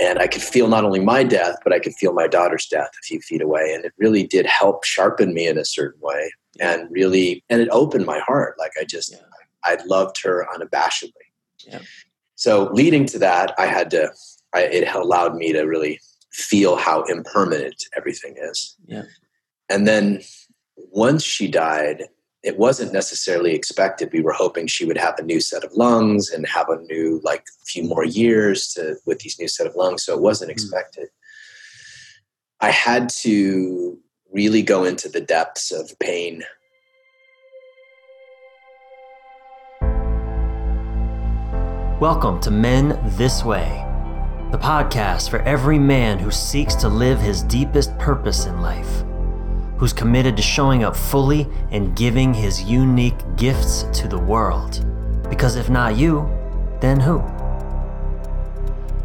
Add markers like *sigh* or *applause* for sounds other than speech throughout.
and I could feel not only my death, but I could feel my daughter's death a few feet away. And it really did help sharpen me in a certain way and really, and it opened my heart. Like I just, yeah. I loved her unabashedly. Yeah. So leading to that, I had to, I, it allowed me to really feel how impermanent everything is. Yeah. And then once she died, it wasn't necessarily expected. We were hoping she would have a new set of lungs and have a new, like, few more years to with these new set of lungs. So it wasn't hmm. expected. Mm-hmm. I had to really go into the depths of pain. Welcome to Men This Way, the podcast for every man who seeks to live his deepest purpose in life who's committed to showing up fully and giving his unique gifts to the world. Because if not you, then who?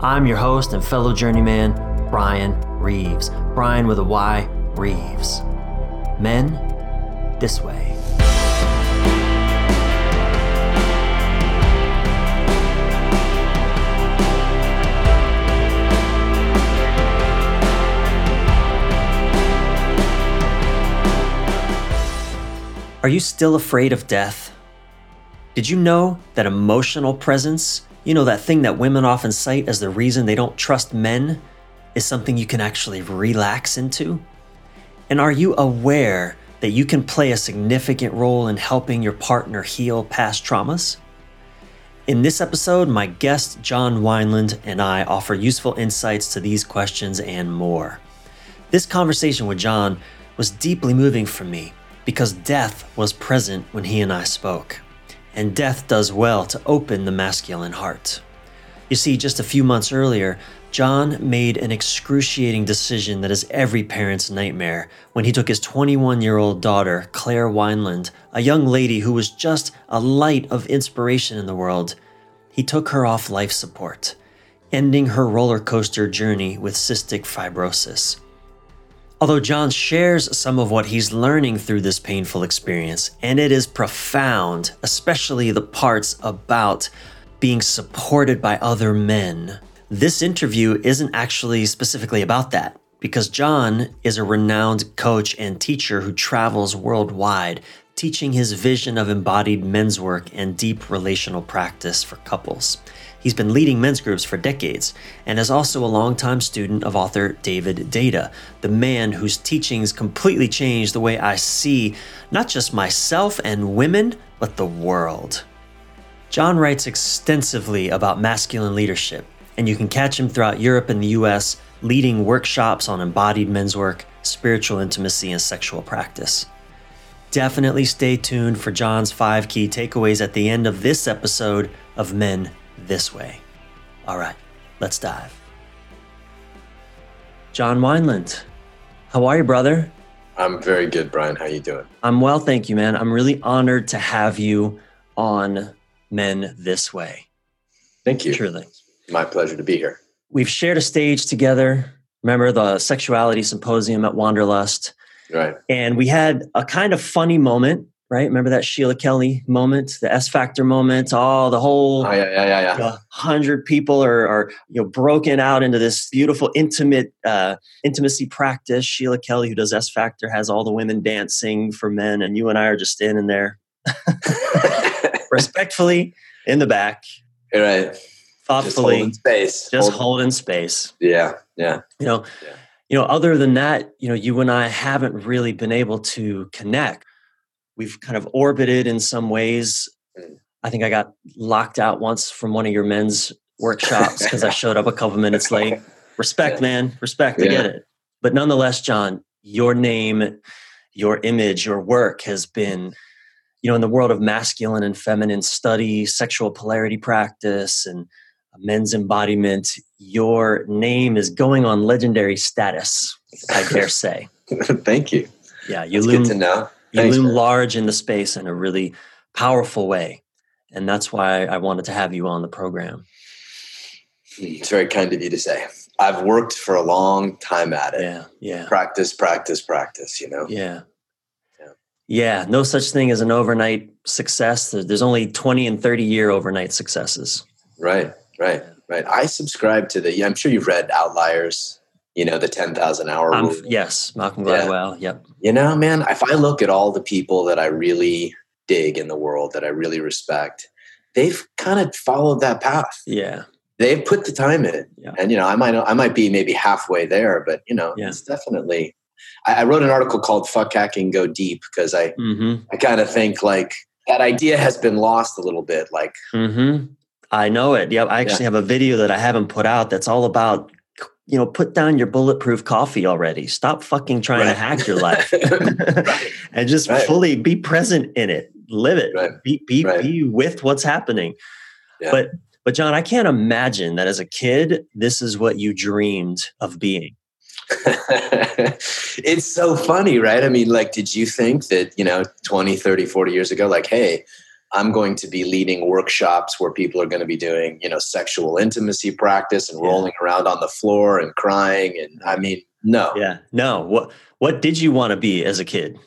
I'm your host and fellow journeyman, Brian Reeves. Brian with a Y, Reeves. Men, this way. Are you still afraid of death? Did you know that emotional presence, you know, that thing that women often cite as the reason they don't trust men, is something you can actually relax into? And are you aware that you can play a significant role in helping your partner heal past traumas? In this episode, my guest John Wineland and I offer useful insights to these questions and more. This conversation with John was deeply moving for me because death was present when he and I spoke. And death does well to open the masculine heart. You see, just a few months earlier, John made an excruciating decision that is every parent's nightmare when he took his 21 year old daughter, Claire Wineland, a young lady who was just a light of inspiration in the world. He took her off life support, ending her roller coaster journey with cystic fibrosis. Although John shares some of what he's learning through this painful experience, and it is profound, especially the parts about being supported by other men. This interview isn't actually specifically about that because John is a renowned coach and teacher who travels worldwide, teaching his vision of embodied men's work and deep relational practice for couples. He's been leading men's groups for decades and is also a longtime student of author David Deida, the man whose teachings completely changed the way I see not just myself and women, but the world. John writes extensively about masculine leadership, and you can catch him throughout Europe and the US leading workshops on embodied men's work, spiritual intimacy, and sexual practice. Definitely stay tuned for John's five key takeaways at the end of this episode of Men this way. All right, let's dive. John Wineland, how are you, brother? I'm very good, Brian. How you doing? I'm well, thank you, man. I'm really honored to have you on Men This Way. Thank you. Truly. My pleasure to be here. We've shared a stage together. Remember the sexuality symposium at Wanderlust? Right. And we had a kind of funny moment right? Remember that Sheila Kelley moment, the S Factor moment, all the whole oh, yeah, yeah, yeah, yeah. You know, hundred people are, are you know broken out into this beautiful intimate uh, intimacy practice. Sheila Kelley, who does S Factor, has all the women dancing for men, and you and I are just standing there, *laughs* respectfully in the back, right? Thoughtfully, just holding space, just holding, holding space. Yeah, yeah. You know. Yeah. You know, other than that, you know, you and I haven't really been able to connect we've kind of orbited in some ways. I think I got locked out once from one of your men's workshops because I showed up a couple minutes late. *laughs* Respect, yeah. man. Respect. I get it. But nonetheless, John, your name, your image, your work has been, you know, in the world of masculine and feminine study, sexual polarity practice, and men's embodiment, your name is going on legendary status, I dare say. *laughs* Thank you. Yeah, you That's loom, good to know you Thanks, loom man. large in the space in a really powerful way. And that's why I wanted to have you on the program. It's very kind of you to say. I've worked for a long time at it. Yeah. Yeah. Practice, practice, practice, you know? Yeah. Yeah. Yeah. No such thing as an overnight success. There's only 20 and 30 year overnight successes. Right. Right. right. I subscribe to the. yeah, I'm sure you've read Outliers. You know the ten thousand hour I'm, rule. yes, Malcolm Gladwell. Yeah. Yep. You know, man, if I look at all the people that I really dig in the world, that I really respect, they've kind of followed that path. Yeah. They've put the time in, Yeah. and you know, I might I might be maybe halfway there, but you know, Yeah. it's definitely. I, I wrote an article called "Fuck Hacking, Go Deep" because I Mm-hmm. I kind of think like that idea has been lost a little bit. Like, Mm-hmm. I know it. Yeah. I actually have a video that I haven't put out that's all about, you know, put down your bulletproof coffee already. Stop fucking trying to hack your life *laughs* Right. and just Right. fully be present in it. Live it. Right. Be, be, Right. be with what's happening. Yeah. But, but John, I can't imagine that as a kid, this is what you dreamed of being. *laughs* it's so funny, right? I mean, like, did you think that, you know, 20, 30, 40 years ago, like, hey, I'm going to be leading workshops where people are going to be doing, you know, sexual intimacy practice and Yeah. rolling around on the floor and crying. And I mean, no, Yeah. No. What, what did you want to be as a kid?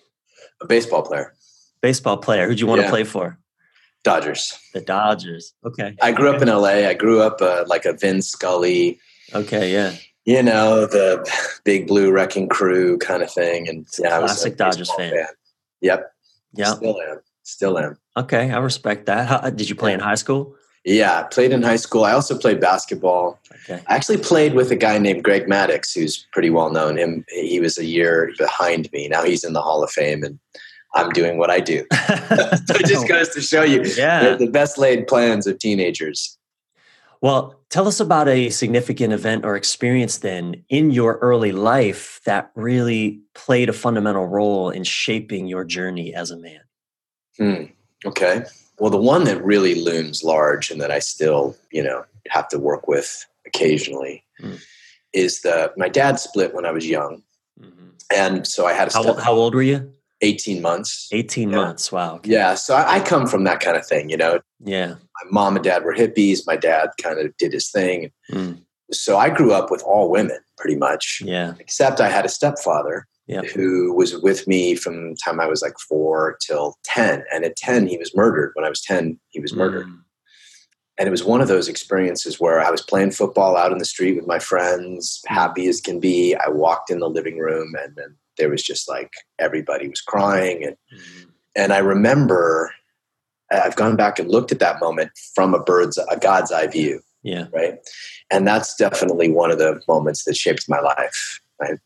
a baseball player, Baseball player. Who'd you want to play for? Dodgers. The Dodgers. Okay. I grew up in LA. I grew up uh, like a Vin Scully, Okay. Yeah. you know, the big blue wrecking crew kind of thing. And yeah, I was classic Dodgers baseball fan. Yep. Yeah. Still am. Still am. Okay, I respect that. How, uh, did you play in high school? Yeah, I played in high school. I also played basketball. Okay. I actually played with a guy named Greg Maddux, who's pretty well known. Him, he was a year behind me. Now he's in the Hall of Fame, and I'm doing what I do. *laughs* so it just goes to show you yeah. the, the best laid plans of teenagers. Well, tell us about a significant event or experience then in your early life that really played a fundamental role in shaping your journey as a man. Hmm. Okay. Well, the one that really looms large and that I still, you know, have to work with occasionally Hmm. is the my dad split when I was young, and so I had a How, how old were you? 18 months. 18 Yeah. months. Wow. Okay. Yeah, so I, I come from that kind of thing, you know. Yeah. My mom and dad were hippies. My dad kind of did his thing. Mm. So I grew up with all women pretty much, Yeah. except I had a stepfather Who was with me from the time I was like four till 10. And at 10, he was murdered. When I was 10, he was murdered. Mm. And it was one of those experiences where I was playing football out in the street with my friends, happy as can be. I walked in the living room and then there was just like everybody was crying and Mm. and I remember I've gone back and looked at that moment from a bird's a God's eye view, Yeah. right? And that's definitely one of the moments that shaped my life, right?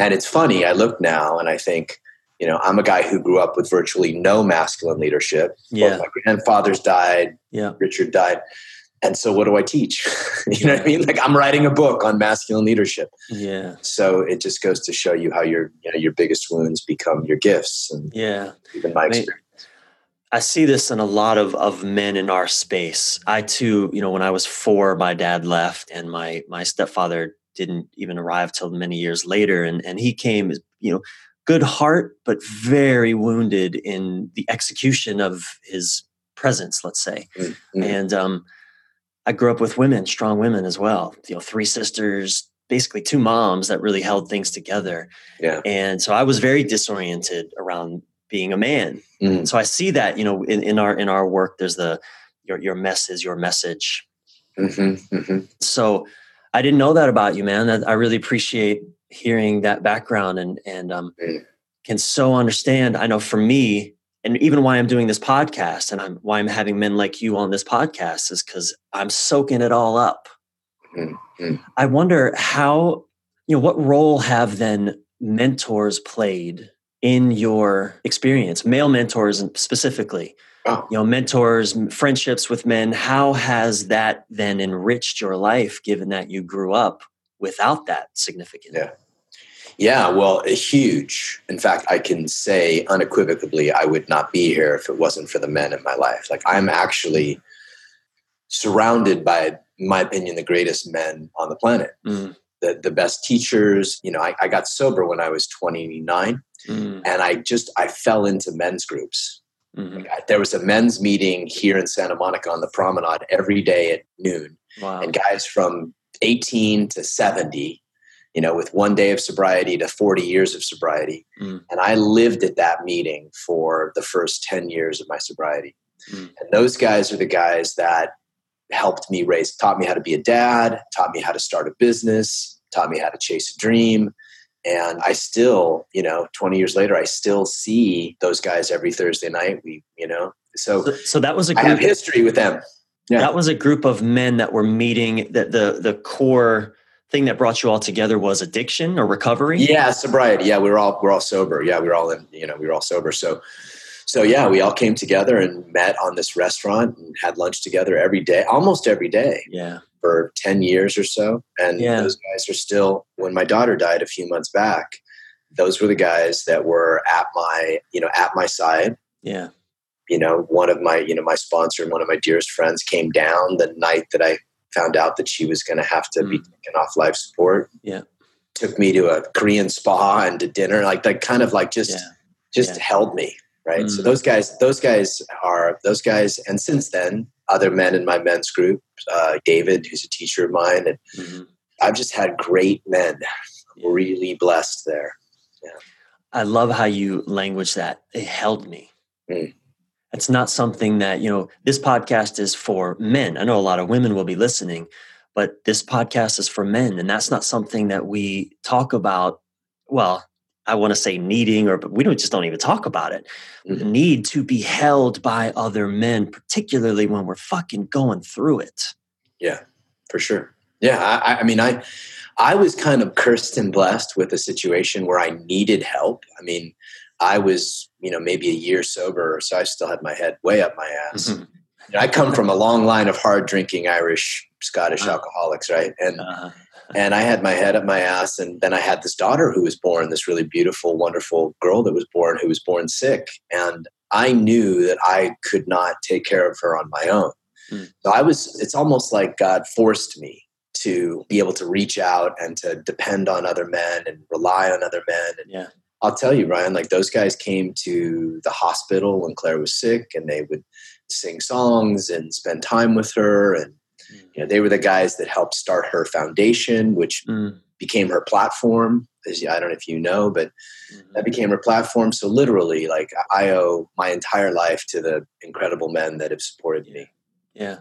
And it's funny, I look now and I think, you know, I'm a guy who grew up with virtually no masculine leadership. Yeah. Both my grandfathers died, Yeah. Richard died. And so what do I teach? *laughs* you know what I mean? Like I'm writing a book on masculine leadership. Yeah. So it just goes to show you how your you know your biggest wounds become your gifts and Yeah. even my I mean, experience. I see this in a lot of, of men in our space. I too, you know, when I was four, my dad left and my my stepfather didn't even arrive till many years later. And and he came, you know, good heart, but very wounded in the execution of his presence, let's say. Mm, mm. And um, I grew up with women, strong women as well. You know, three sisters, basically two moms that really held things together. Yeah. And so I was very disoriented around being a man. Mm. So I see that, you know, in, in our in our work, there's the your your mess is your message. Mm-hmm, mm-hmm. So I didn't know that about you, man. I really appreciate hearing that background and and um, can so understand. I know for me, and even why I'm doing this podcast and I'm why I'm having men like you on this podcast is because I'm soaking it all up. Mm, mm. I wonder how, you know, what role have then mentors played in your experience, male mentors specifically? Oh. You know, mentors, friendships with men. How has that then enriched your life, given that you grew up without that significant? Yeah. Yeah, well, huge. In fact, I can say unequivocally, I would not be here if it wasn't for the men in my life. Like, I'm actually surrounded by, in my opinion, the greatest men on the planet, Mm, the, the best teachers. You know, I, I got sober when I was 29, mm, and I just, I fell into men's groups. Mhm. Like, there was a men's meeting here in Santa Monica on the promenade every day at noon. Wow. and guys from 18 to 70 you know with one day of sobriety to 40 years of sobriety Mm. and i lived at that meeting for the first 10 years of my sobriety Mm. and those guys are the guys that helped me raise, taught me how to be a dad, taught me how to start a business, taught me how to chase a dream. And I still, you know, 20 years later, I still see those guys every Thursday night. We, you know, so so, so that was a group, I have history with them. Yeah. That was a group of men that were meeting that the the core thing that brought you all together was addiction or recovery. Yeah, sobriety. Yeah, we were all we're all sober. Yeah, we were all in, you know, we were all sober. So so yeah, we all came together and met on this restaurant and had lunch together every day, almost every day. Yeah. For 10 years or so. And yeah. those guys are still when my daughter died a few months back, those were the guys that were at my, you know, at my side. Yeah. You know, one of my, you know, my sponsor, and one of my dearest friends came down the night that I found out that she was going to have to mm. be taken off life support. Yeah. Took me to a Korean spa and to dinner, like that kind of like just, yeah. just yeah. held me right? Mm. So those guys, those guys are those guys, and since then, other men in my men's group, uh, David, who's a teacher of mine, and mm-hmm. I've just had great men. I'm really blessed there. Yeah. I love how you language that. It held me. Mm. It's not something that, you know, this podcast is for men. I know a lot of women will be listening, but this podcast is for men. And that's not something that we talk about. Well, I want to say needing, or but we don't just don't even talk about it. Mm-hmm. The need to be held by other men, particularly when we're fucking going through it. Yeah, for sure. Yeah, I, I mean, I I was kind of cursed and blessed with a situation where I needed help. I mean, I was you know maybe a year sober, so I still had my head way up my ass. Mm-hmm. I come from a long line of hard drinking Irish Scottish uh-huh. alcoholics, right? And uh-huh and I had my head up my ass. And then I had this daughter who was born, this really beautiful, wonderful girl that was born, who was born sick. And I knew that I could not take care of her on my own. Mm. So I was, it's almost like God forced me to be able to reach out and to depend on other men and rely on other men. And yeah. I'll tell you, Ryan, like those guys came to the hospital when Claire was sick and they would sing songs and spend time with her and you know, they were the guys that helped start her foundation, which mm. became her platform. As I don't know if you know, but mm-hmm. that became her platform. So literally, like I owe my entire life to the incredible men that have supported yeah. me. Yeah.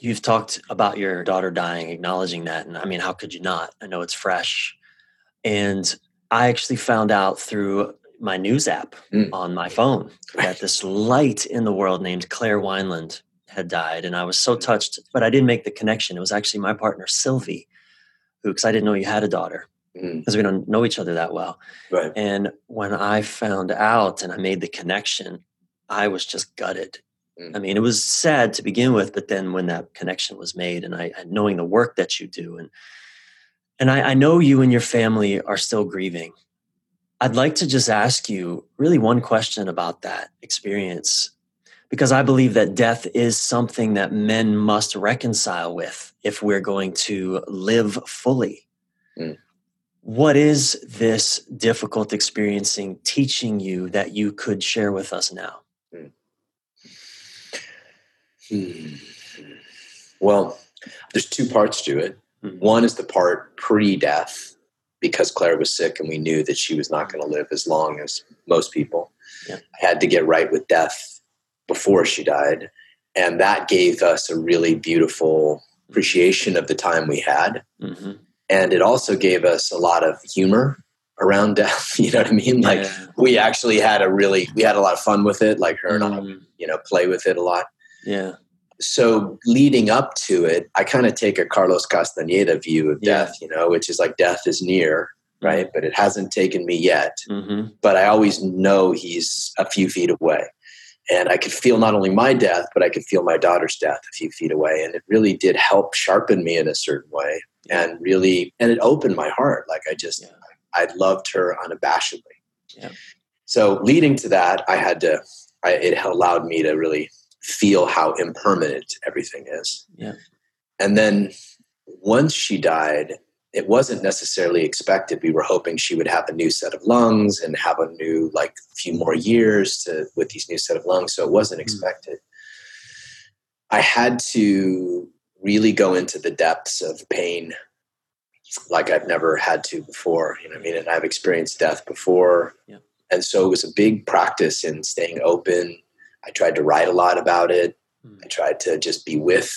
You've talked about your daughter dying, acknowledging that. And I mean, how could you not? I know it's fresh. And I actually found out through my news app mm. on my phone that this light in the world named Claire Wineland had died, and I was so touched. But I didn't make the connection. It was actually my partner Sylvie, who because I didn't know you had a daughter because mm-hmm. we don't know each other that well. Right. And when I found out and I made the connection, I was just gutted. Mm. I mean, it was sad to begin with, but then when that connection was made, and I knowing the work that you do, and and I, I know you and your family are still grieving. I'd like to just ask you really one question about that experience because I believe that death is something that men must reconcile with if we're going to live fully. Mm. What is this difficult experiencing teaching you that you could share with us now? Mm. Hmm. Well, there's two parts to it. Mm-hmm. One is the part pre death, because Claire was sick and we knew that she was not going to live as long as most people. Yeah. I had to get right with death before she died. And that gave us a really beautiful appreciation of the time we had. Mm-hmm. And it also gave us a lot of humor around *laughs* death. You know what I mean? Like yeah. we actually had a really, we had a lot of fun with it. Like her and mm-hmm. I, you know, play with it a lot. Yeah. So leading up to it, I kind of take a Carlos Castaneda view of yeah. death, you know, which is like death is near, right? But it hasn't taken me yet. Mm-hmm. But I always know he's a few feet away and I could feel not only my death, but I could feel my daughter's death a few feet away. And it really did help sharpen me in a certain way and really, and it opened my heart. Like I just, yeah. I loved her unabashedly. Yeah. So leading to that, I had to, I, it allowed me to really feel how impermanent everything is. Yeah. And then once she died, it wasn't necessarily expected. We were hoping she would have a new set of lungs and have a new, like, few more years to with these new set of lungs. So it wasn't hmm. expected. Mm. I had to really go into the depths of pain like I've never had to before. You know I mean? And I've experienced death before. Yeah. And so it was a big practice in staying open. I tried to write a lot about it. Mm. I tried to just be with,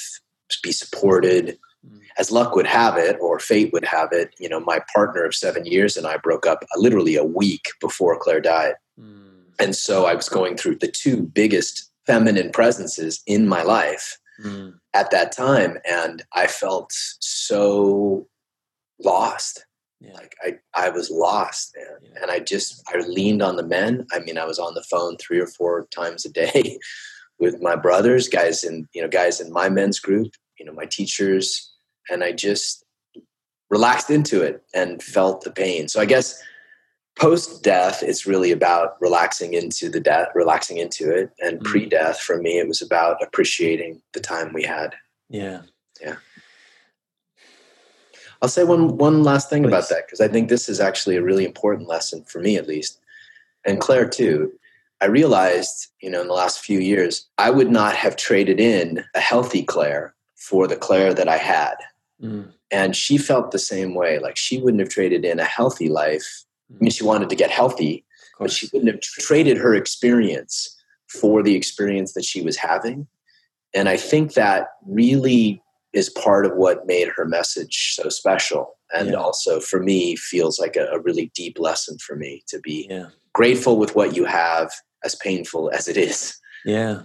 be supported. Mm. As luck would have it, or fate would have it, you know, my partner of seven years and I broke up literally a week before Claire died. Mm. And so I was going through the two biggest feminine presences in my life mm. at that time. And I felt so lost. Yeah. Like I, I was lost, man. Yeah. And I just I leaned on the men. I mean, I was on the phone three or four times a day *laughs* with my brothers, guys in, you know, guys in my men's group, you know, my teachers, and I just relaxed into it and felt the pain. So I guess post death it's really about relaxing into the death relaxing into it. And mm-hmm. pre-death for me it was about appreciating the time we had. Yeah. Yeah. I'll say one one last thing Please. about that because i think this is actually a really important lesson for me at least. And claire too. I realized you know in the last few years i would not have traded in a healthy claire for the claire that i had mm. and she felt the same way like she wouldn't have traded in a healthy life I mean, she wanted to get healthy, but she wouldn't have traded her experience for the experience that she was having. And I think that really is part of what made her message so special. And yeah. also for me, feels like a, a, really deep lesson for me to be yeah. grateful with what you have, as painful as it is. Yeah.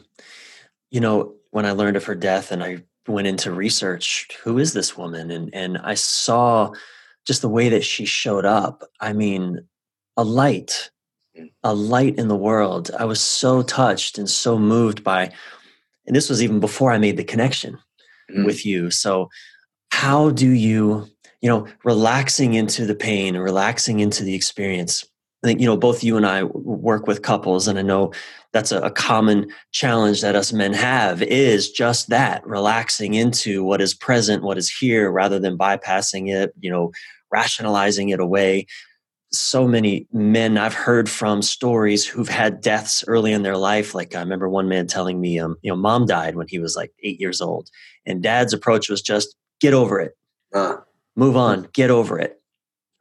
You know, when I learned of her death and I went into research, who is this woman? And and I saw just the way that she showed up. I mean, a light, mm. a light in the world. I was so touched and so moved by, and this was even before I made the connection mm. with you. So, how do you, you know, relaxing into the pain relaxing into the experience? I think, you know, both you and I work with couples, and I know that's a, a, common challenge that us men have is just that relaxing into what is present, what is here, rather than bypassing it, you know, rationalizing it away. So many men I've heard from stories who've had deaths early in their life. Like I remember one man telling me, um, you know, mom died when he was like eight years old, and dad's approach was just get over it, uh, move on, get over it,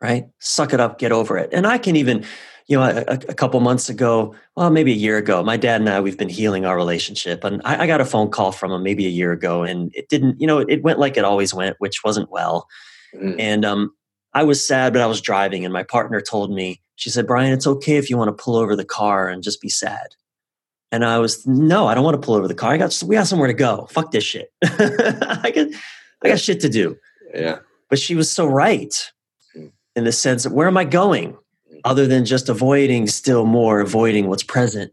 right? Suck it up, get over it. And I can even, you know, a, a, couple months ago, well, maybe a year ago, my dad and I, we've been healing our relationship. And I, I, got a phone call from him maybe a year ago, and it didn't, you know, it went like it always went, which wasn't well. Mm. And um, I was sad, but I was driving, and my partner told me, she said, Brian, it's okay if you want to pull over the car and just be sad. And I was, no, I don't want to pull over the car. I got, we got somewhere to go. Fuck this shit. *laughs* I got, I got shit to do. Yeah. But she was so right hmm. in the sense of where am I going. Other than just avoiding still more, avoiding what's present.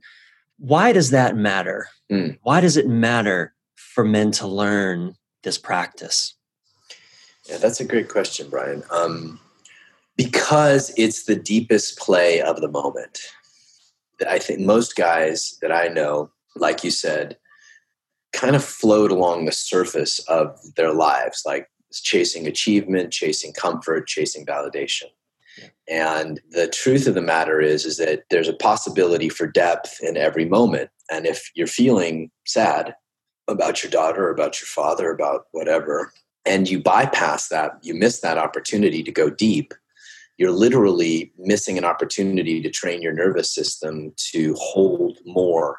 Why does that matter? Mm. Why does it matter for men to learn this practice? Yeah, that's a great question, Brian. Um, because it's the deepest play of the moment. I think most guys that I know, like you said, kind of float along the surface of their lives, like chasing achievement, chasing comfort, chasing validation. And the truth of the matter is, is that there's a possibility for depth in every moment. And if you're feeling sad about your daughter, about your father, about whatever, and you bypass that, you miss that opportunity to go deep, you're literally missing an opportunity to train your nervous system to hold more.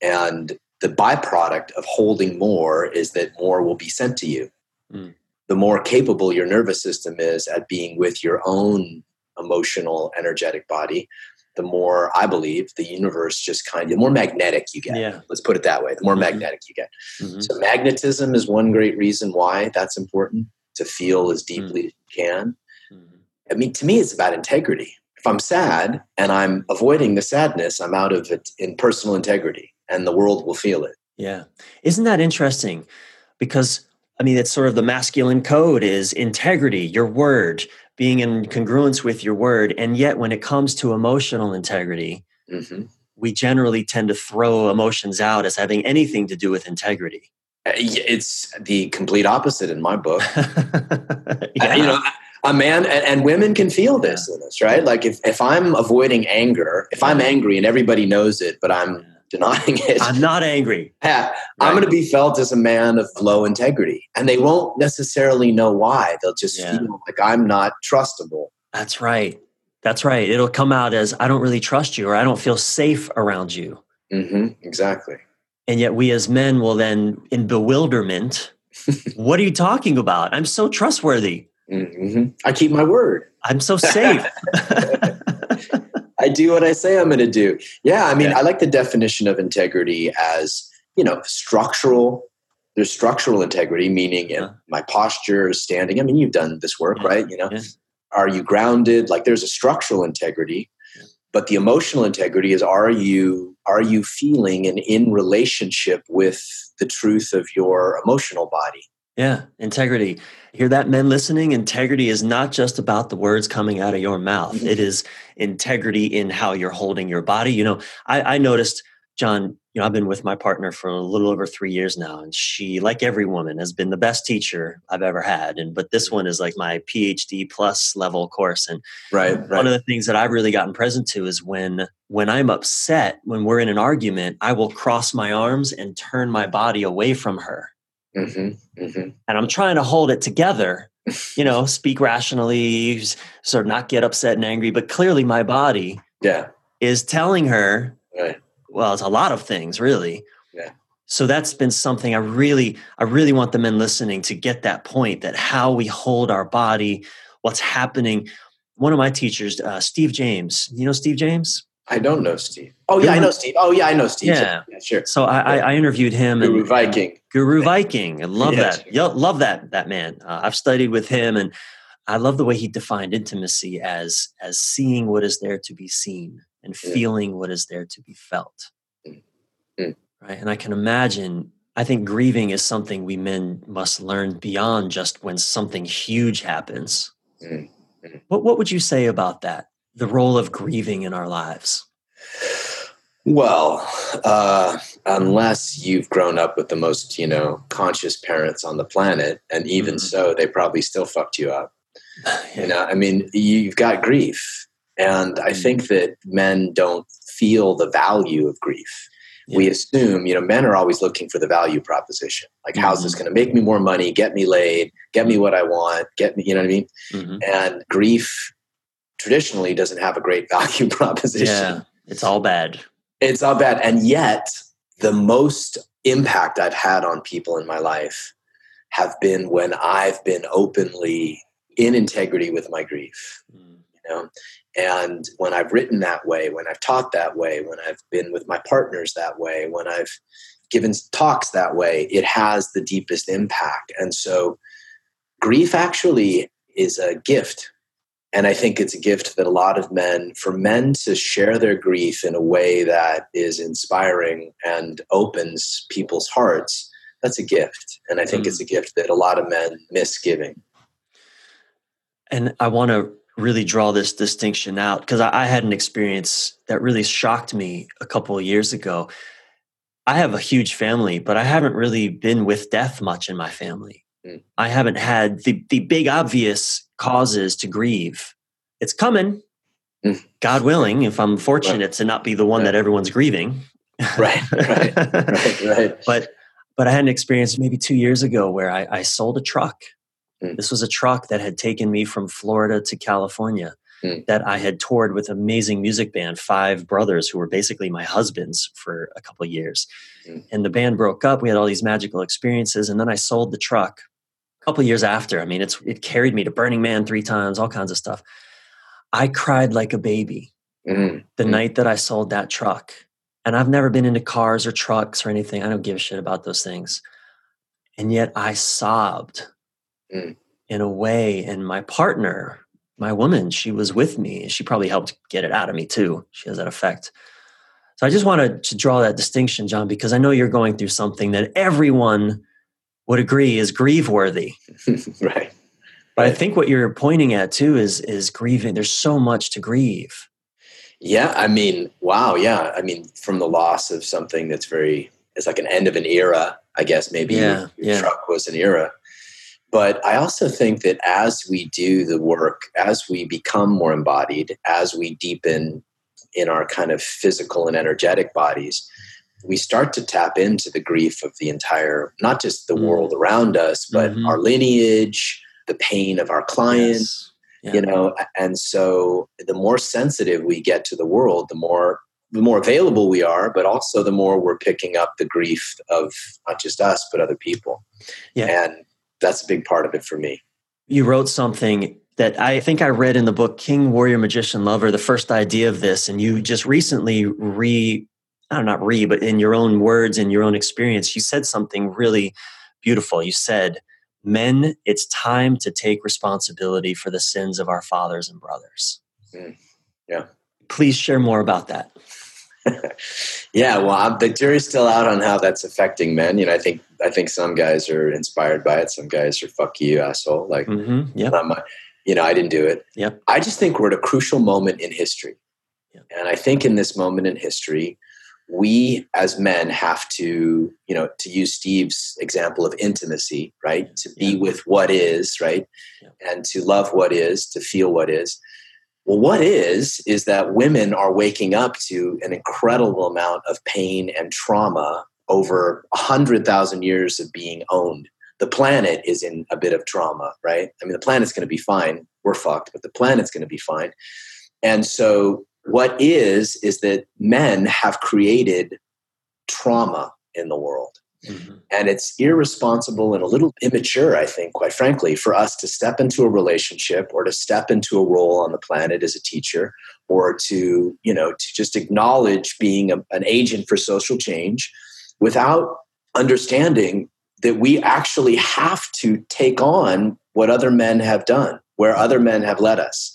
And the byproduct of holding more is that more will be sent to you. Mm. The more capable your nervous system is at being with your own emotional, energetic body, the more I believe the universe just kind of the more magnetic you get. Yeah. Let's put it that way. The more mm-hmm. magnetic you get. Mm-hmm. So magnetism is one great reason why that's important to feel as deeply mm-hmm. as you can. Mm-hmm. I mean, to me, it's about integrity. If I'm sad and I'm avoiding the sadness, I'm out of it in personal integrity, and the world will feel it. Yeah, isn't that interesting? Because I mean, it's sort of the masculine code is integrity, your word, being in congruence with your word. And yet, when it comes to emotional integrity, mm-hmm. we generally tend to throw emotions out as having anything to do with integrity. Uh, it's the complete opposite in my book. *laughs* yeah. You know, a man and, and, women can feel this in us, right? Like if, if I'm avoiding anger, if I'm angry and everybody knows it, but I'm denying it. I'm not angry. *laughs* Yeah, right. I'm going to be felt as a man of low integrity. And they won't necessarily know why. They'll just yeah. feel like I'm not trustable. That's right. That's right. It'll come out as I don't really trust you or I don't feel safe around you. Mm-hmm. Exactly. And yet we as men will then, in bewilderment, *laughs* what are you talking about? I'm so trustworthy. Mm-hmm. I keep my word. I'm so safe. *laughs* I do what I say I'm going to do. Yeah, I mean, yeah. I like the definition of integrity as, you know, structural. There's structural integrity, meaning yeah. Uh-huh. my posture, standing. I mean, you've done this work, yeah. right? You know, are you grounded? Like there's a structural integrity, but the emotional integrity is are you are you feeling and in relationship with the truth of your emotional body? Yeah, integrity. Hear that, men listening? Integrity is not just about the words coming out of your mouth. Mm-hmm. It is integrity in how you're holding your body. You know, I, I noticed, John, you know, I've been with my partner for a little over three years now, and she, like every woman, has been the best teacher I've ever had. And but this one is like my PhD plus level course. And right, right. one of the things that I've really gotten present to is when when I'm upset, when we're in an argument, I will cross my arms and turn my body away from her Mm-hmm, mm-hmm. And I'm trying to hold it together, you know, *laughs* speak rationally, sort of not get upset and angry. But clearly, my body yeah. is telling her, right. well, it's a lot of things, really. Yeah. So that's been something I really, I really want the men listening to get that point that how we hold our body, what's happening. One of my teachers, uh, Steve James, you know Steve James? I don't know Steve. Oh yeah, I know Steve. Oh yeah, I know Steve. Yeah, yeah sure. So I, I, interviewed him. Guru and, Viking. Guru Viking. I love yes. that. Yeah, love that that man. Uh, I've studied with him, and I love the way he defined intimacy as as seeing what is there to be seen and feeling what is there to be felt. Mm-hmm. Right, and I can imagine. I think grieving is something we men must learn beyond just when something huge happens. Mm-hmm. What What would you say about that? The role of grieving in our lives? Well, uh, unless you've grown up with the most, you know, conscious parents on the planet, and even mm-hmm. so, they probably still fucked you up. *sighs* Yeah. You know, I mean, you've got grief, and I think that men don't feel the value of grief. Yeah. We assume, you know, men are always looking for the value proposition. Like, mm-hmm. how's this mm-hmm. going to make me more money, get me laid, get me what I want, get me, you know what I mean? Mm-hmm. And grief traditionally doesn't have a great *laughs* value proposition. Yeah, it's all bad. It's all bad. And yet, the most impact I've had on people in my life have been when I've been openly in integrity with my grief. Mm. You know, and when I've written that way, when I've taught that way, when I've been with my partners that way, when I've given talks that way, it has the deepest impact. And so, grief actually is a gift and I think it's a gift that a lot of men, for men to share their grief in a way that is inspiring and opens people's hearts, that's a gift. And I think mm. it's a gift that a lot of men miss giving. And I want to really draw this distinction out because I, I, had an experience that really shocked me a couple of years ago. I have a huge family, but I haven't really been with death much in my family. Mm. I haven't had the, the big obvious causes to grieve. It's coming, mm. God willing, if I'm fortunate right. to not be the one right. that everyone's grieving. right, right, *laughs* right, right. But but I had an experience maybe two years ago where I, I sold a truck. Mm. This was a truck that had taken me from Florida to California. Mm. That I had toured with amazing music band, five brothers who were basically my husbands for a couple years. Mm. And the band broke up. We had all these magical experiences, and then I sold the truck couple years after. I mean, it's it carried me to Burning Man three times, all kinds of stuff. I cried like a baby mm-hmm. the mm-hmm. night that I sold that truck. And I've never been into cars or trucks or anything. I don't give a shit about those things. And yet I sobbed mm. in a way. And my partner, my woman, she was with me. She probably helped get it out of me too. She has that effect. So I just wanted to draw that distinction, John, because I know you're going through something that everyone would agree is grieve worthy. *laughs* right. But I think what you're pointing at too is is grieving. There's so much to grieve. Yeah, I mean, wow, yeah. I mean, from the loss of something that's very it's like an end of an era, I guess maybe yeah, your, yeah. truck was an era. But I also think that as we do the work, as we become more embodied, as we deepen in our kind of physical and energetic bodies, we start to tap into the grief of the entire, not just the mm. world around us, but mm-hmm. our lineage, the pain of our clients, yes. yeah. you know. And so the more sensitive we get to the world, the more the more available we are, but also the more we're picking up the grief of not just us, but other people. Yeah. And that's a big part of it for me. You wrote something that I think I read in the book King, Warrior, Magician, Lover, the first idea of this, and you just recently re, I don't know, not re, but in your own words, in your own experience, you said something really beautiful. You said, Men, it's time to take responsibility for the sins of our fathers and brothers. Mm. Yeah. Please share more about that. *laughs* yeah, well, I'm, the jury's still out on how that's affecting men. You know, I think I think some guys are inspired by it. Some guys are "fuck you, asshole." Like, mm-hmm, yeah, you know, I didn't do it. Yep. I just think we're at a crucial moment in history, yep. and I think in this moment in history, we as men have to, you know, to use Steve's example of intimacy, right? To be with what is, right, and to love what is, to feel what is well, what is, is that women are waking up to an incredible amount of pain and trauma over 100,000 years of being owned. The planet is in a bit of trauma, right? I mean, the planet's going to be fine. We're fucked, but the planet's going to be fine. And so, what is, is that men have created trauma in the world. Mm-hmm. And it's irresponsible and a little immature, I think, quite frankly, for us to step into a relationship or to step into a role on the planet as a teacher or to, you know, to just acknowledge being a, an agent for social change without understanding that we actually have to take on what other men have done, where other men have led us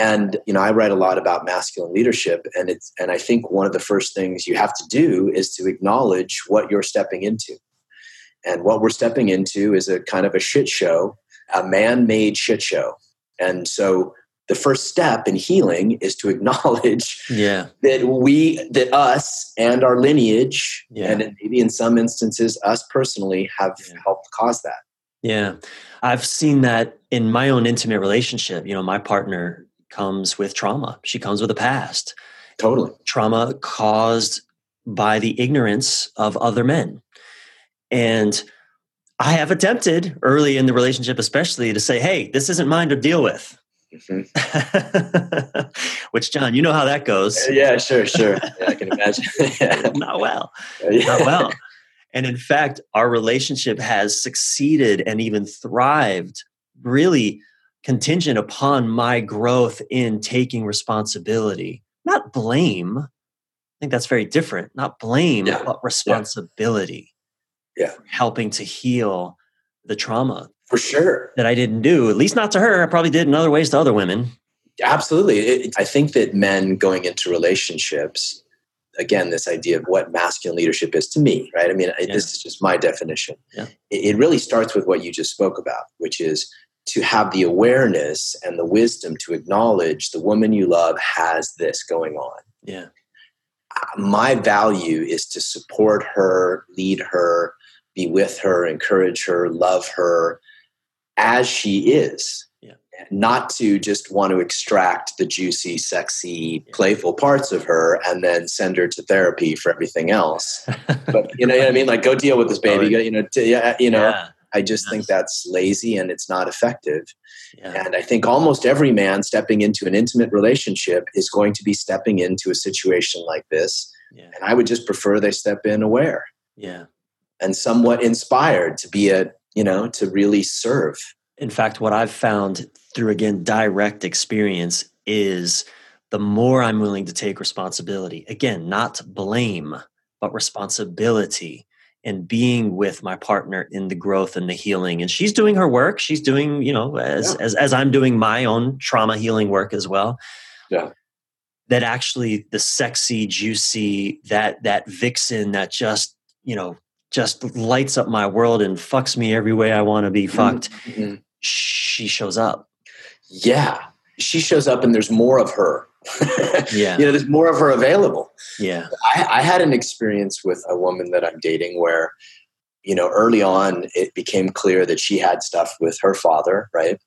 and you know i write a lot about masculine leadership and it's and i think one of the first things you have to do is to acknowledge what you're stepping into and what we're stepping into is a kind of a shit show a man-made shit show and so the first step in healing is to *laughs* acknowledge yeah. that we that us and our lineage yeah. and maybe in some instances us personally have yeah. helped cause that yeah i've seen that in my own intimate relationship you know my partner comes with trauma. She comes with a past. Totally. Trauma caused by the ignorance of other men. And I have attempted early in the relationship, especially, to say, hey, this isn't mine to deal with. Mm-hmm. *laughs* Which, John, you know how that goes. Yeah, sure, sure. Yeah, I can imagine. yeah. *laughs* *laughs* Not well. Yeah. Not well. And in fact, our relationship has succeeded and even thrived really contingent upon my growth in taking responsibility, not blame. I think that's very different. Not blame, yeah. but responsibility. Yeah. Helping to heal the trauma. For sure. That I didn't do, at least not to her. I probably did in other ways to other women. Absolutely. It, I think that men going into relationships, again, this idea of what masculine leadership is to me, right? I mean, yeah. this is just my definition. Yeah. It, it really starts with what you just spoke about, which is to have the awareness and the wisdom to acknowledge the woman you love has this going on. Yeah. My value is to support her, lead her, be with her, encourage her, love her as she is. Yeah. Not to just want to extract the juicy, sexy, yeah. playful parts of her and then send her to therapy for everything else. *laughs* but you know what I mean? Like, go deal with this baby. You know, to, yeah, you know. Yeah I just yes. think that's lazy and it's not effective. Yeah. And I think almost every man stepping into an intimate relationship is going to be stepping into a situation like this. Yeah. And I would just prefer they step in aware. Yeah. And somewhat inspired to be a, you know, to really serve. In fact, what I've found through again direct experience is the more I'm willing to take responsibility, again, not blame, but responsibility and being with my partner in the growth and the healing. And she's doing her work. She's doing you know as yeah. as, as i'm doing my own trauma healing work as well. Yeah. That actually the sexy juicy that that vixen that just you know just lights up my world and fucks me every way i want to be mm-hmm. fucked. Mm-hmm. she shows up. Yeah. She shows up and there's more of her yeah. *laughs* You know, there's more of her available. Yeah. I, I had an experience with a woman that I'm dating where, you know, early on it became clear that she had stuff with her father, right?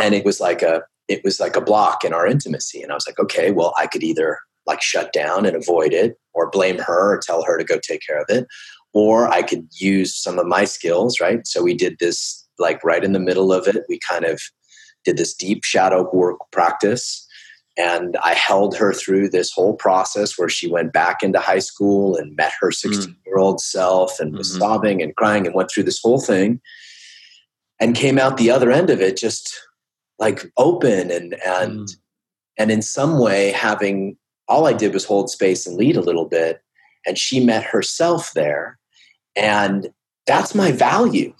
And it was like a it was like a block in our intimacy. And I was like, okay, well, I could either like shut down and avoid it or blame her or tell her to go take care of it. Or I could use some of my skills, right? So we did this like right in the middle of it. We kind of did this deep shadow work practice And I held her through this whole process where she went back into high school and met her 16 year old self and was mm-hmm. sobbing and crying and went through this whole thing and came out the other end of it just like open and and mm. and in some way having all I did was hold space and lead a little bit and she met herself there and that's my value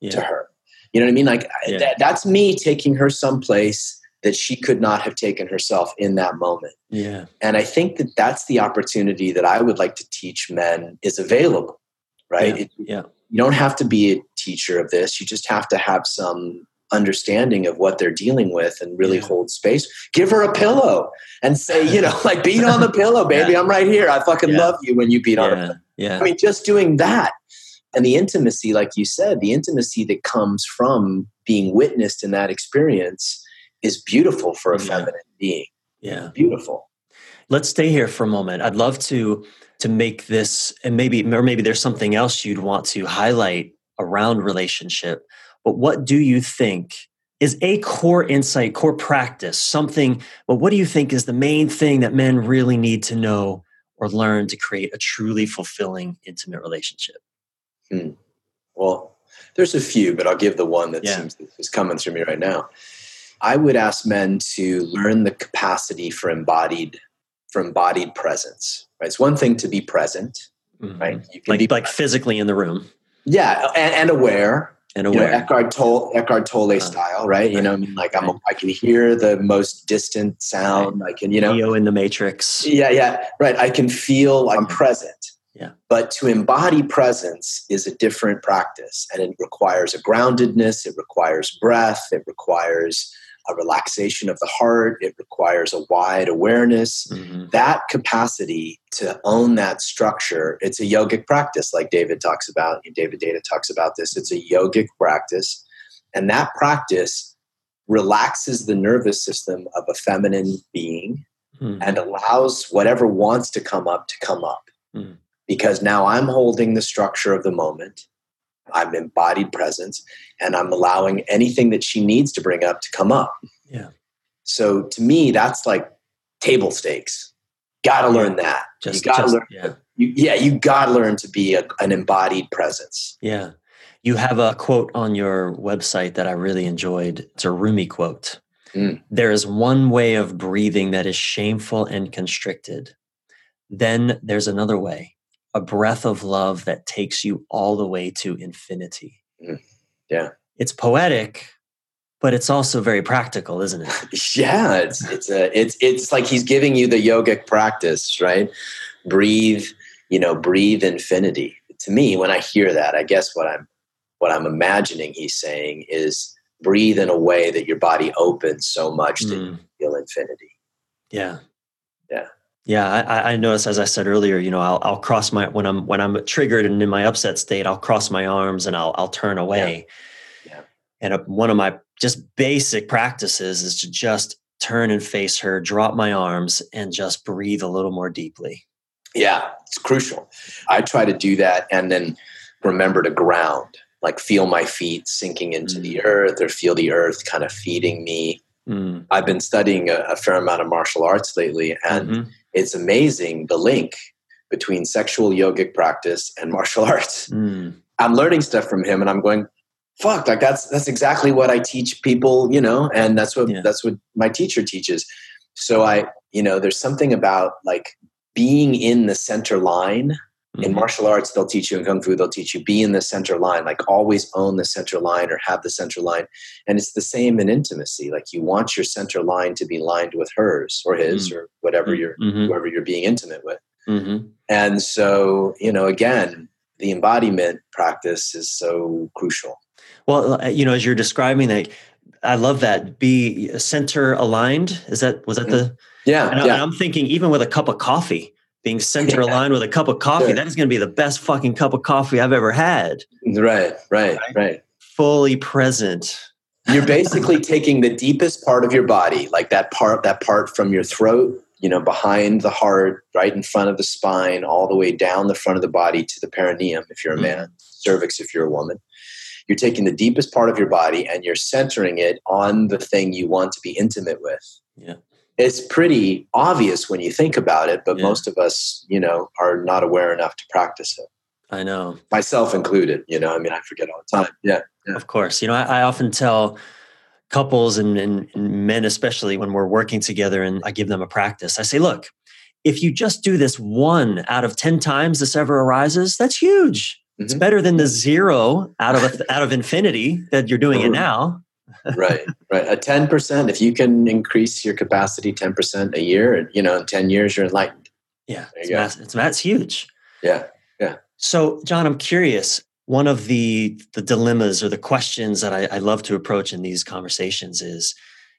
yeah. to her you know what I mean like yeah. that, that's me taking her someplace that she could not have taken herself in that moment. Yeah. And I think that that's the opportunity that I would like to teach men is available, right? Yeah. It, yeah. You don't have to be a teacher of this. You just have to have some understanding of what they're dealing with and really yeah. hold space. Give her a pillow and say, you know, like beat on the pillow, *laughs* baby. Yeah. I'm right here. I fucking love you when you beat on a pillow. Yeah. I mean, just doing that. And the intimacy, like you said, the intimacy that comes from being witnessed in that experience is beautiful for a yeah. feminine being. Yeah. Beautiful. Let's stay here for a moment. I'd love to to make this and maybe or maybe there's something else you'd want to highlight around relationship. But what do you think is a core insight, core practice, something, but what do you think is the main thing that men really need to know or learn to create a truly fulfilling intimate relationship? Hmm. Well, there's a few, but I'll give the one that yeah. seems is coming through me right now. I would ask men to learn the capacity for embodied for embodied presence. Right, it's one thing to be present, mm-hmm. right? You can like, be like physically in the room. Yeah, and, and aware. And aware. You know, Eckhart Tolle, Eckhart Tolle uh, style, right? right? You know, I mean, like I'm, I can hear the most distant sound. Right. I can, you know, Neo in the Matrix. Yeah, yeah, right. I can feel I'm present. Yeah. But to embody presence is a different practice, and it requires a groundedness. It requires breath. It requires a relaxation of the heart. It requires a wide awareness. Mm-hmm. That capacity to own that structure, it's a yogic practice, like David talks about. and David Deida talks about this. It's a yogic practice. And that practice relaxes the nervous system of a feminine being mm-hmm. and allows whatever wants to come up to come up. Mm-hmm. Because now I'm holding the structure of the moment. I'm embodied presence and I'm allowing anything that she needs to bring up to come up. Yeah. So to me, that's like table stakes. Got to learn that. Just, you got to learn. Yeah. You, yeah, you got to learn to be a, an embodied presence. Yeah. You have a quote on your website that I really enjoyed. It's a Rumi quote. Mm. There is one way of breathing that is shameful and constricted. Then there's another way a breath of love that takes you all the way to infinity. Mm. Yeah. It's poetic, but it's also very practical, isn't it? *laughs* yeah, it's it's a it's it's like he's giving you the yogic practice, right? Breathe, you know, breathe infinity. To me, when I hear that, I guess what I'm what I'm imagining he's saying is breathe in a way that your body opens so much mm. that you mm. feel infinity. Yeah. Yeah. Yeah, I, I notice as I said earlier, you know, I'll, I'll cross my when I'm when I'm triggered and in my upset state, I'll cross my arms and I'll I'll turn away. Yeah. yeah. And a, one of my just basic practices is to just turn and face her, drop my arms, and just breathe a little more deeply. Yeah, it's crucial. I try to do that and then remember to ground, like feel my feet sinking into mm. the earth or feel the earth kind of feeding me. Mm. I've been studying a, a, fair amount of martial arts lately, and mm-hmm it's amazing the link between sexual yogic practice and martial arts. Mm. I'm learning stuff from him and I'm going, fuck, like that's that's exactly what I teach people, you know, and that's what yeah. that's what my teacher teaches. So I, you know, there's something about like being in the center line Mm-hmm. In martial arts, they'll teach you in kung fu, they'll teach you be in the center line, like always own the center line or have the center line. And it's the same in intimacy. Like you want your center line to be lined with hers or his mm-hmm. or whatever you're mm-hmm. whoever you're being intimate with. Mm-hmm. And so, you know, again, the embodiment practice is so crucial. Well, uh, you know, as you're describing that, I love that. Be center aligned. Is that was that mm-hmm. the? Yeah, and, yeah. I, am thinking even with a cup of coffee, being *laughs* center aligned with a cup of coffee, sure. that is going to be the best fucking cup of coffee I've ever had. Right, right, right. Fully present. You're basically *laughs* taking the deepest part of your body, like that part, that part from your throat, you know, behind the heart, right in front of the spine, all the way down the front of the body to the perineum if you're a man, mm-hmm. cervix if you're a woman. You're taking the deepest part of your body and you're centering it on the thing you want to be intimate with. Yeah. It's pretty obvious when you think about it, but yeah. most of us, you know, are not aware enough to practice it. I know. Myself included, you know, I mean, I forget all the time. Yeah. yeah. Of course. You know, I, I often tell couples and, and, and men, especially when we're working together and I give them a practice, I say, look, if you just do this one out of 10 times this ever arises, that's huge. Mm-hmm. It's better than the zero out of a, out of infinity that you're doing it now right, right. A ten percent. If you can increase your capacity ten percent a year, and you know, in ten years, you're enlightened. Yeah, it's, mass, it's that's huge. Yeah, yeah. So, John, I'm curious. One of the the dilemmas or the questions that I, I love to approach in these conversations is,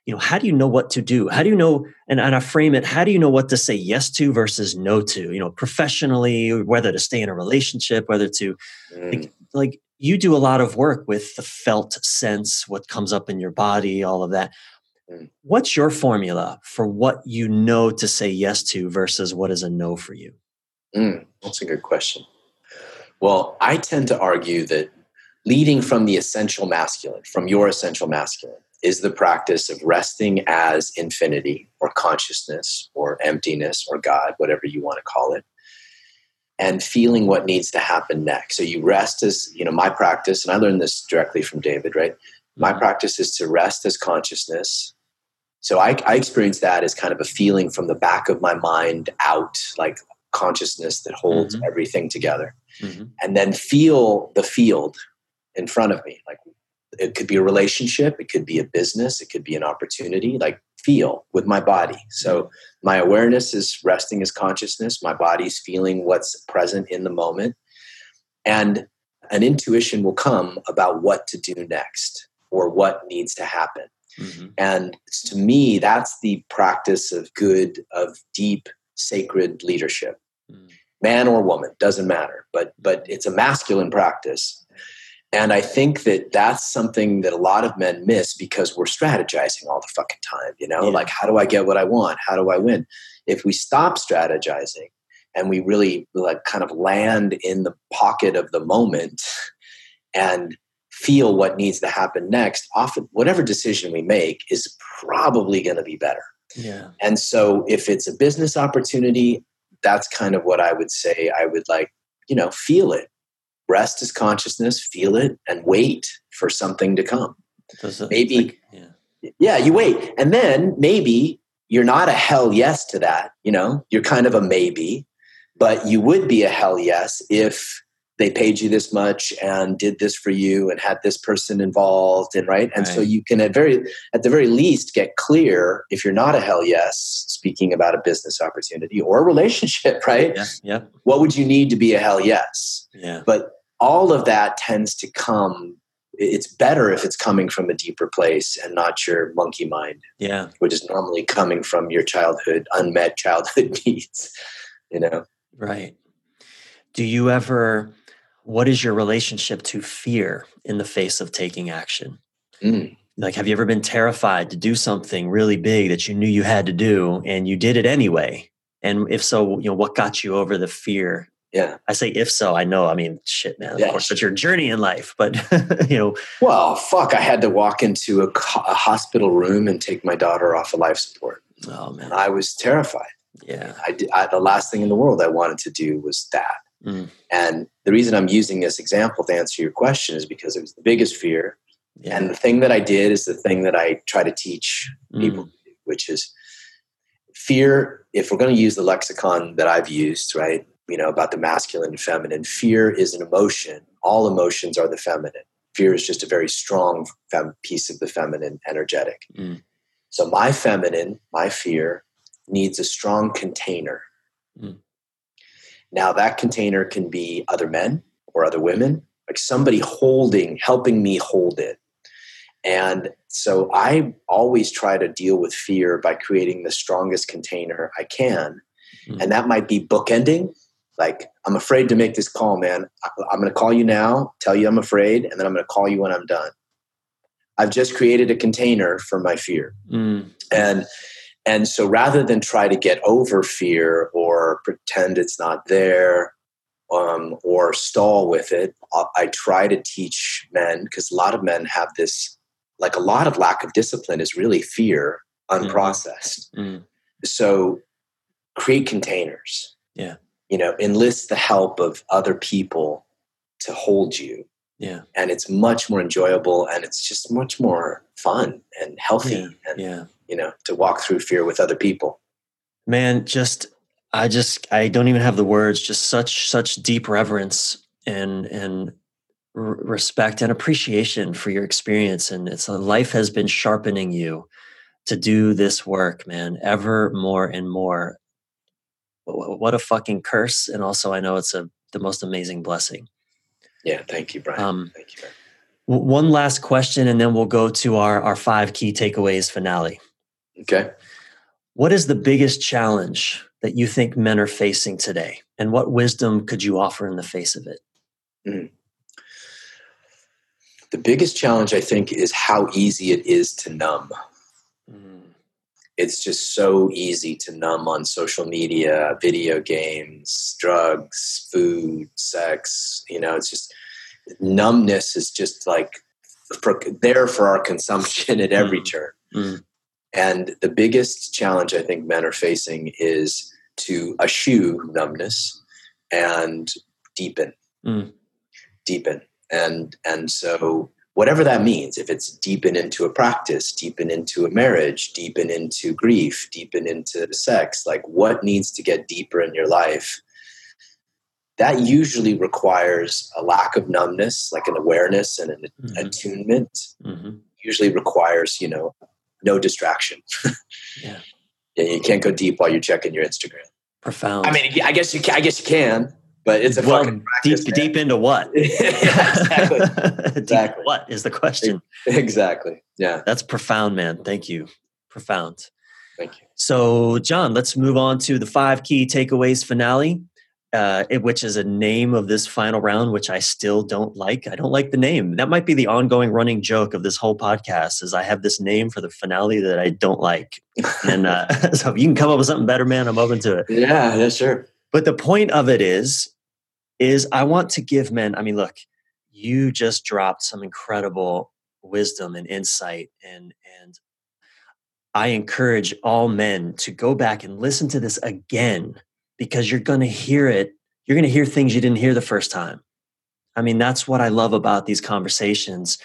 you know, how do you know what to do? How do you know? And, and I frame it. How do you know what to say yes to versus no to? You know, professionally, whether to stay in a relationship, whether to mm. like, like you do a lot of work with the felt sense, what comes up in your body, all of that. Mm. What's your formula for what you know to say yes to versus what is a no for you? Mm, that's a good question. Well, I tend to argue that leading from the essential masculine, from your essential masculine, is the practice of resting as infinity or consciousness or emptiness or God, whatever you want to call it, and feeling what needs to happen next. So you rest as, you know, my practice, and I learned this directly from David, right? My mm-hmm. practice is to rest as consciousness. So I, I experience that as kind of a feeling from the back of my mind out, like consciousness that holds mm-hmm. everything together. Mm-hmm. And then feel the field in front of me. Like it could be a relationship, it could be a business, it could be an opportunity. Like feel with my body. So my awareness is resting as consciousness. My body's feeling what's present in the moment. And an intuition will come about what to do next or what needs to happen. Mm-hmm. And to me, that's the practice of good, of deep, sacred leadership. Mm. Man or woman, doesn't matter. But but it's a masculine practice and I think that that's something that a lot of men miss because we're strategizing all the fucking time, you know? Yeah. Like, how do I get what I want? How do I win? If we stop strategizing and we really like kind of land in the pocket of the moment and feel what needs to happen next, often whatever decision we make is probably going to be better. Yeah. And so if it's a business opportunity, that's kind of what I would say. I would like, you know, feel it rest is consciousness, feel it, and wait for something to come. maybe, like, yeah. yeah, you wait. And then maybe you're not a hell yes to that. You know, you're kind of a maybe, but you would be a hell yes if they paid you this much and did this for you and had this person involved and right and right. so you can at very at the very least get clear if you're not a hell yes speaking about a business opportunity or a relationship *laughs* right yeah, yeah. what would you need to be a hell yes yeah but all of that tends to come it's better if it's coming from a deeper place and not your monkey mind. Yeah. Which is normally coming from your childhood unmet childhood *laughs* needs you know? Right. Do you ever what is your relationship to fear in the face of taking action? Mm. like have you ever been terrified to do something really big that you knew you had to do and you did it anyway? And if so you know what got you over the fear yeah. I say if so, I know. I mean, shit, man. Of course, that's your journey in life, but *laughs* you know. Well, fuck! I had to walk into a, a, hospital room and take my daughter off of life support. Oh man, I was terrified. Yeah. I, I, the last thing in the world I wanted to do was that. Mm. And the reason I'm using this example to answer your question is because it was the biggest fear. Yeah. And the thing that I did is the thing that I try to teach mm. people, which is fear. If we're going to use the lexicon that I've used, right? You know about the masculine and feminine. Fear is an emotion. All emotions are the feminine. Fear is just a very strong fem- piece of the feminine energetic. Mm. so my feminine my fear needs a strong container. Mm. now that container can be other men or other women like somebody holding helping me hold it. And so i always try to deal with fear by creating the strongest container i can. Mm. and that might be bookending like i'm afraid to make this call man i'm going to call you now tell you i'm afraid and then i'm going to call you when i'm done i've just created a container for my fear mm. and and so rather than try to get over fear or pretend it's not there um, or stall with it i try to teach men because a lot of men have this like a lot of lack of discipline is really fear unprocessed mm. so create containers. Yeah. You know, enlist the help of other people to hold you. Yeah. And it's much more enjoyable and it's just much more fun and healthy Yeah. and Yeah. you know, to walk through fear with other people. Man, just I just I don't even have the words. Just such such deep reverence and and r- respect and appreciation for your experience. And it's a life has been sharpening you to do this work, man, ever more and more. Wh- What a fucking curse! And also, I know it's a the most amazing blessing. Yeah, thank you, Bryan. Um, thank you. one last question, and then we'll go to our our five key takeaways finale. Okay. What is the biggest challenge that you think men are facing today? And what wisdom could you offer in the face of it? The biggest challenge I think is how easy it is to numb. It's just so easy to numb on social media, video games, drugs, food, sex. You know, it's just numbness is just like for, there for our consumption at every Mm. turn. Mm. And the biggest challenge I think men are facing is to eschew numbness and deepen, Mm. deepen, and and so whatever that means, if it's deepen into a practice, deepen into a marriage, deepen into grief, deepen into sex, like what needs to get deeper in your life. That usually requires a lack of numbness, like an awareness and an Mhm. attunement. Mhm. Usually requires, you know, no distraction. *laughs* Yeah. Yeah, you can't go deep while you're checking your Instagram. Profound. I mean, I guess you can, I guess you can, but it's a well, fucking deep man. deep into what? yeah, *laughs* exactly, *laughs* Exactly. what is the question? exactly. Yeah, That's profound, man. Thank you. Profound. thank you. So, John, let's move on to the five key takeaways finale, uh, which is a name of this final round, which I still don't like. I don't like the name. That might be the ongoing running joke of this whole podcast. Is I have this name for the finale that I don't like, and uh, *laughs* so if you can come up with something better, man, I'm open to it. Yeah, yeah, sure. But the point of it is, is I want to give men. I mean, look, you just dropped some incredible wisdom and insight, and and I encourage all men to go back and listen to this again because you're going to hear it. You're going to hear things you didn't hear the first time. I mean, that's what I love about these conversations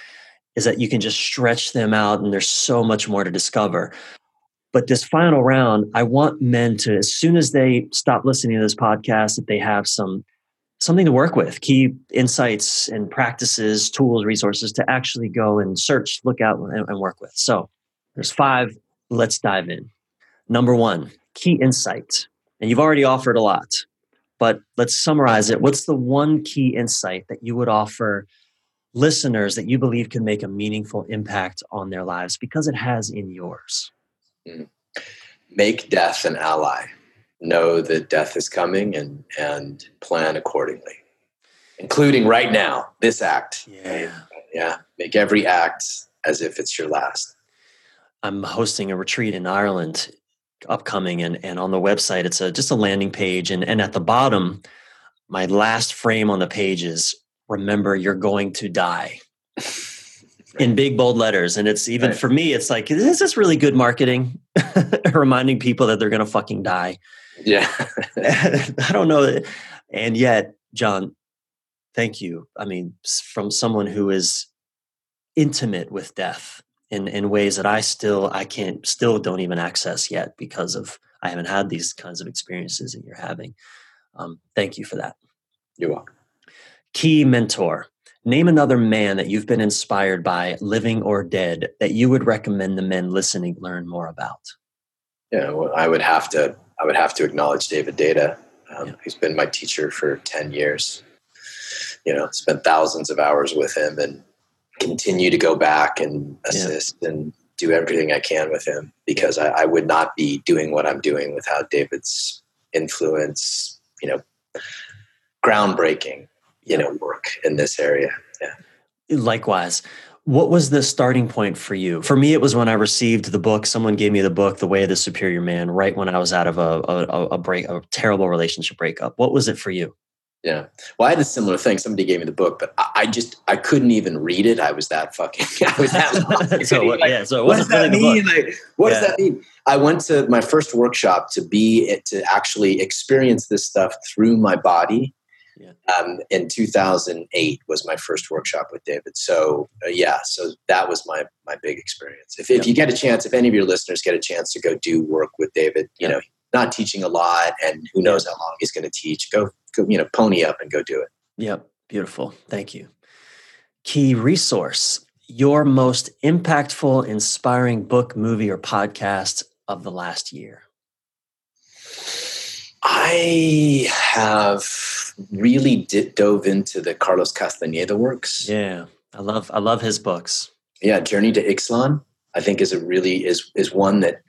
is that you can just stretch them out and there's so much more to discover. But this final round, I want men to, as soon as they stop listening to this podcast, that they have some something to work with, key insights and practices, tools, resources to actually go and search, look out, and, and work with. So there's five. Let's dive in. Number one, key insight. And you've already offered a lot, but let's summarize it. What's the one key insight that you would offer listeners that you believe can make a meaningful impact on their lives because it has in yours? Mm-hmm. Make death an ally. Know that death is coming and and plan accordingly, including right now. This act. Yeah. Yeah. Make every act as if it's your last. I'm hosting a retreat in Ireland upcoming and, and on the website it's a just a landing page and, and at the bottom my last frame on the page is remember you're going to die *laughs* in big bold letters and it's even Right. for me it's like is this really good marketing *laughs* reminding people that they're going to fucking die Yeah. *laughs* I don't know. And yet, John, thank you. I mean, from someone who is intimate with death in, in ways that I still, I can't, still don't even access yet because of, I haven't had these kinds of experiences that you're having. Um, thank you for that. You're welcome. Key mentor. Name another man that you've been inspired by, living or dead, that you would recommend the men listening learn more about. Yeah, well, I would have to. I would have to acknowledge David Deida. Um, Yeah. He's been my teacher for ten years. You know, spent thousands of hours with him, and continue to go back and assist and do everything I can with him because I, I would not be doing what I'm doing without David's influence. You know, groundbreaking. You know, work in this area. Yeah. Likewise. What was the starting point for you? For me, it was when I received the book. Someone gave me the book, The Way of the Superior Man, right when I was out of a, a, a break, a terrible relationship breakup. What was it for you? Yeah. Well, I had a similar thing. Somebody gave me the book, but I, I just I couldn't even read it. I was that fucking. *laughs* I was that. *laughs* so what, like, yeah. So what does that mean? Like, what yeah. does that mean? I went to my first workshop to be to actually experience this stuff through my body. Yeah. Um, in 2008 was my first workshop with David. So uh, yeah, so that was my my big experience. If, if you get a chance, if any of your listeners get a chance to go do work with David, you know, not teaching a lot, and who knows how long he's going to teach. Go, go, you know, pony up and go do it. Yep, beautiful. Thank you. Key resource: your most impactful, inspiring book, movie, or podcast of the last year. I have really did, dove into the Carlos Castaneda works. Yeah, I love I love his books. Yeah, Journey to Ixtlan, I think is a really is is one that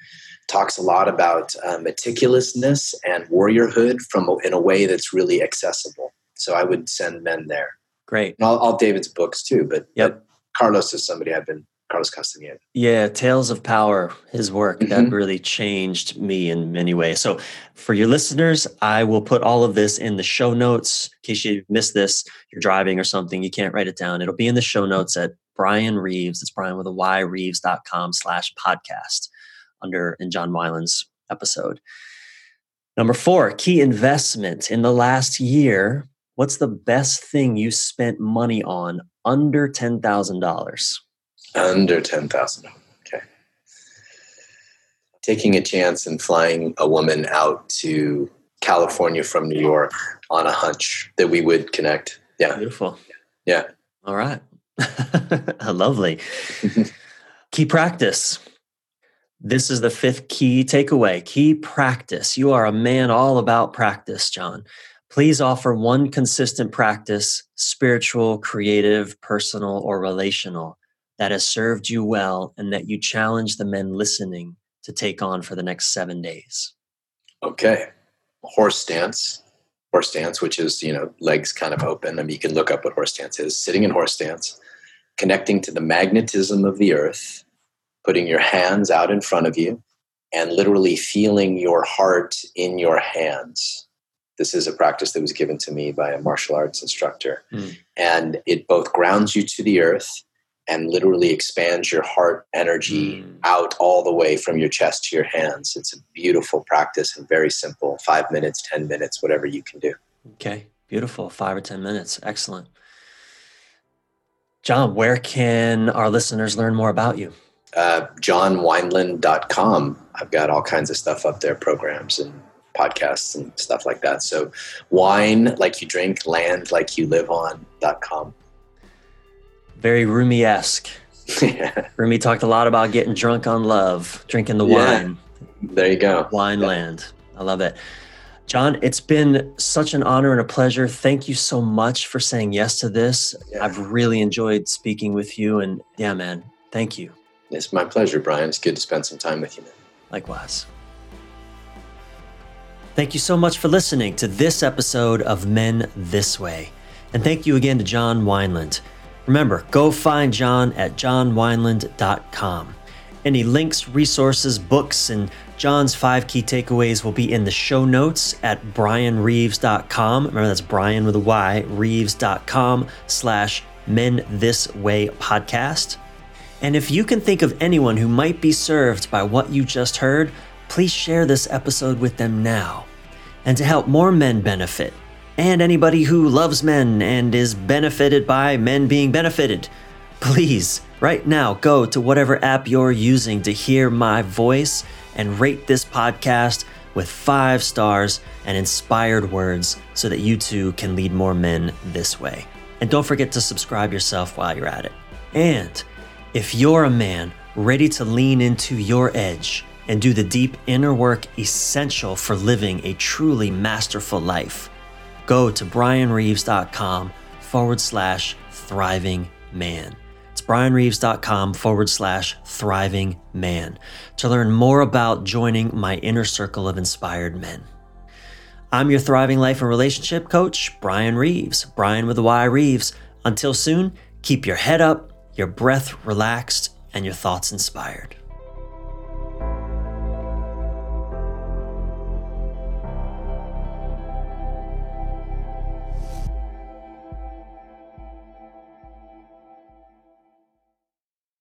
talks a lot about uh, meticulousness and warriorhood from in a way that's really accessible. So I would send men there. Great. And all, all David's books too, but, yep. but Carlos is somebody I've been Carlos Castaneda. Yeah, Tales of Power, his work mm-hmm. that really changed me in many ways. So, for your listeners, I will put all of this in the show notes in case you missed this. You're driving or something, you can't write it down. It'll be in the show notes at Bryan Reeves. It's Bryan with a Y Reeves.com slash podcast under in John Wineland's episode. Number four, key investment in the last year. What's the best thing you spent money on under ten thousand dollars? Under ten thousand. Okay. Taking a chance and flying a woman out to California from New York on a hunch that we would connect. Yeah. Beautiful. Yeah. All right. *laughs* Lovely. *laughs* Key practice. This is the fifth key takeaway key practice. You are a man all about practice, John. Please offer one consistent practice, spiritual, creative, personal, or relational, that has served you well and that you challenge the men listening to take on for the next seven days. Okay. Horse stance. Horse stance, which is, you know, legs kind of open. I mean, you can look up what horse stance is. Sitting in horse stance, connecting to the magnetism of the earth, putting your hands out in front of you and literally feeling your heart in your hands. This is a practice that was given to me by a martial arts instructor. Mm. And it both grounds you to the earth and literally expands your heart energy mm. out all the way from your chest to your hands. It's a beautiful practice and very simple five minutes, 10 minutes, whatever you can do. Okay, beautiful. Five or 10 minutes. Excellent. John, where can our listeners learn more about you? uh, johnwineland.com. I've got all kinds of stuff up there, programs and podcasts and stuff like that. So wine like you drink, land like you live on.com. Very Rumi-esque. *laughs* yeah. Rumi talked a lot about getting drunk on love, drinking the yeah. wine. There you go. Wine yeah. land. I love it. John, it's been such an honor and a pleasure. Thank you so much for saying yes to this. Yeah. I've really enjoyed speaking with you. And yeah, man, thank you. It's my pleasure, Bryan. It's good to spend some time with you. Man. Likewise. Thank you so much for listening to this episode of Men This Way. And thank you again to John Wineland. Remember, go find John at johnwineland.com. Any links, resources, books, and John's five key takeaways will be in the show notes at bryanreeves.com. Remember, that's Bryan with a Y, reeves.com slash men this way podcast. And if you can think of anyone who might be served by what you just heard, please share this episode with them now. And to help more men benefit, and anybody who loves men and is benefited by men being benefited, please, right now, go to whatever app you're using to hear my voice and rate this podcast with five stars and inspired words so that you too can lead more men this way. And don't forget to subscribe yourself while you're at it. And if you're a man ready to lean into your edge and do the deep inner work essential for living a truly masterful life, go to bryanreeves.com forward slash thriving man. It's bryanreeves.com forward slash thriving man to learn more about joining my inner circle of inspired men. I'm your thriving life and relationship coach, Bryan Reeves, Bryan with Y Reeves. Until soon, keep your head up your breath relaxed, and your thoughts inspired.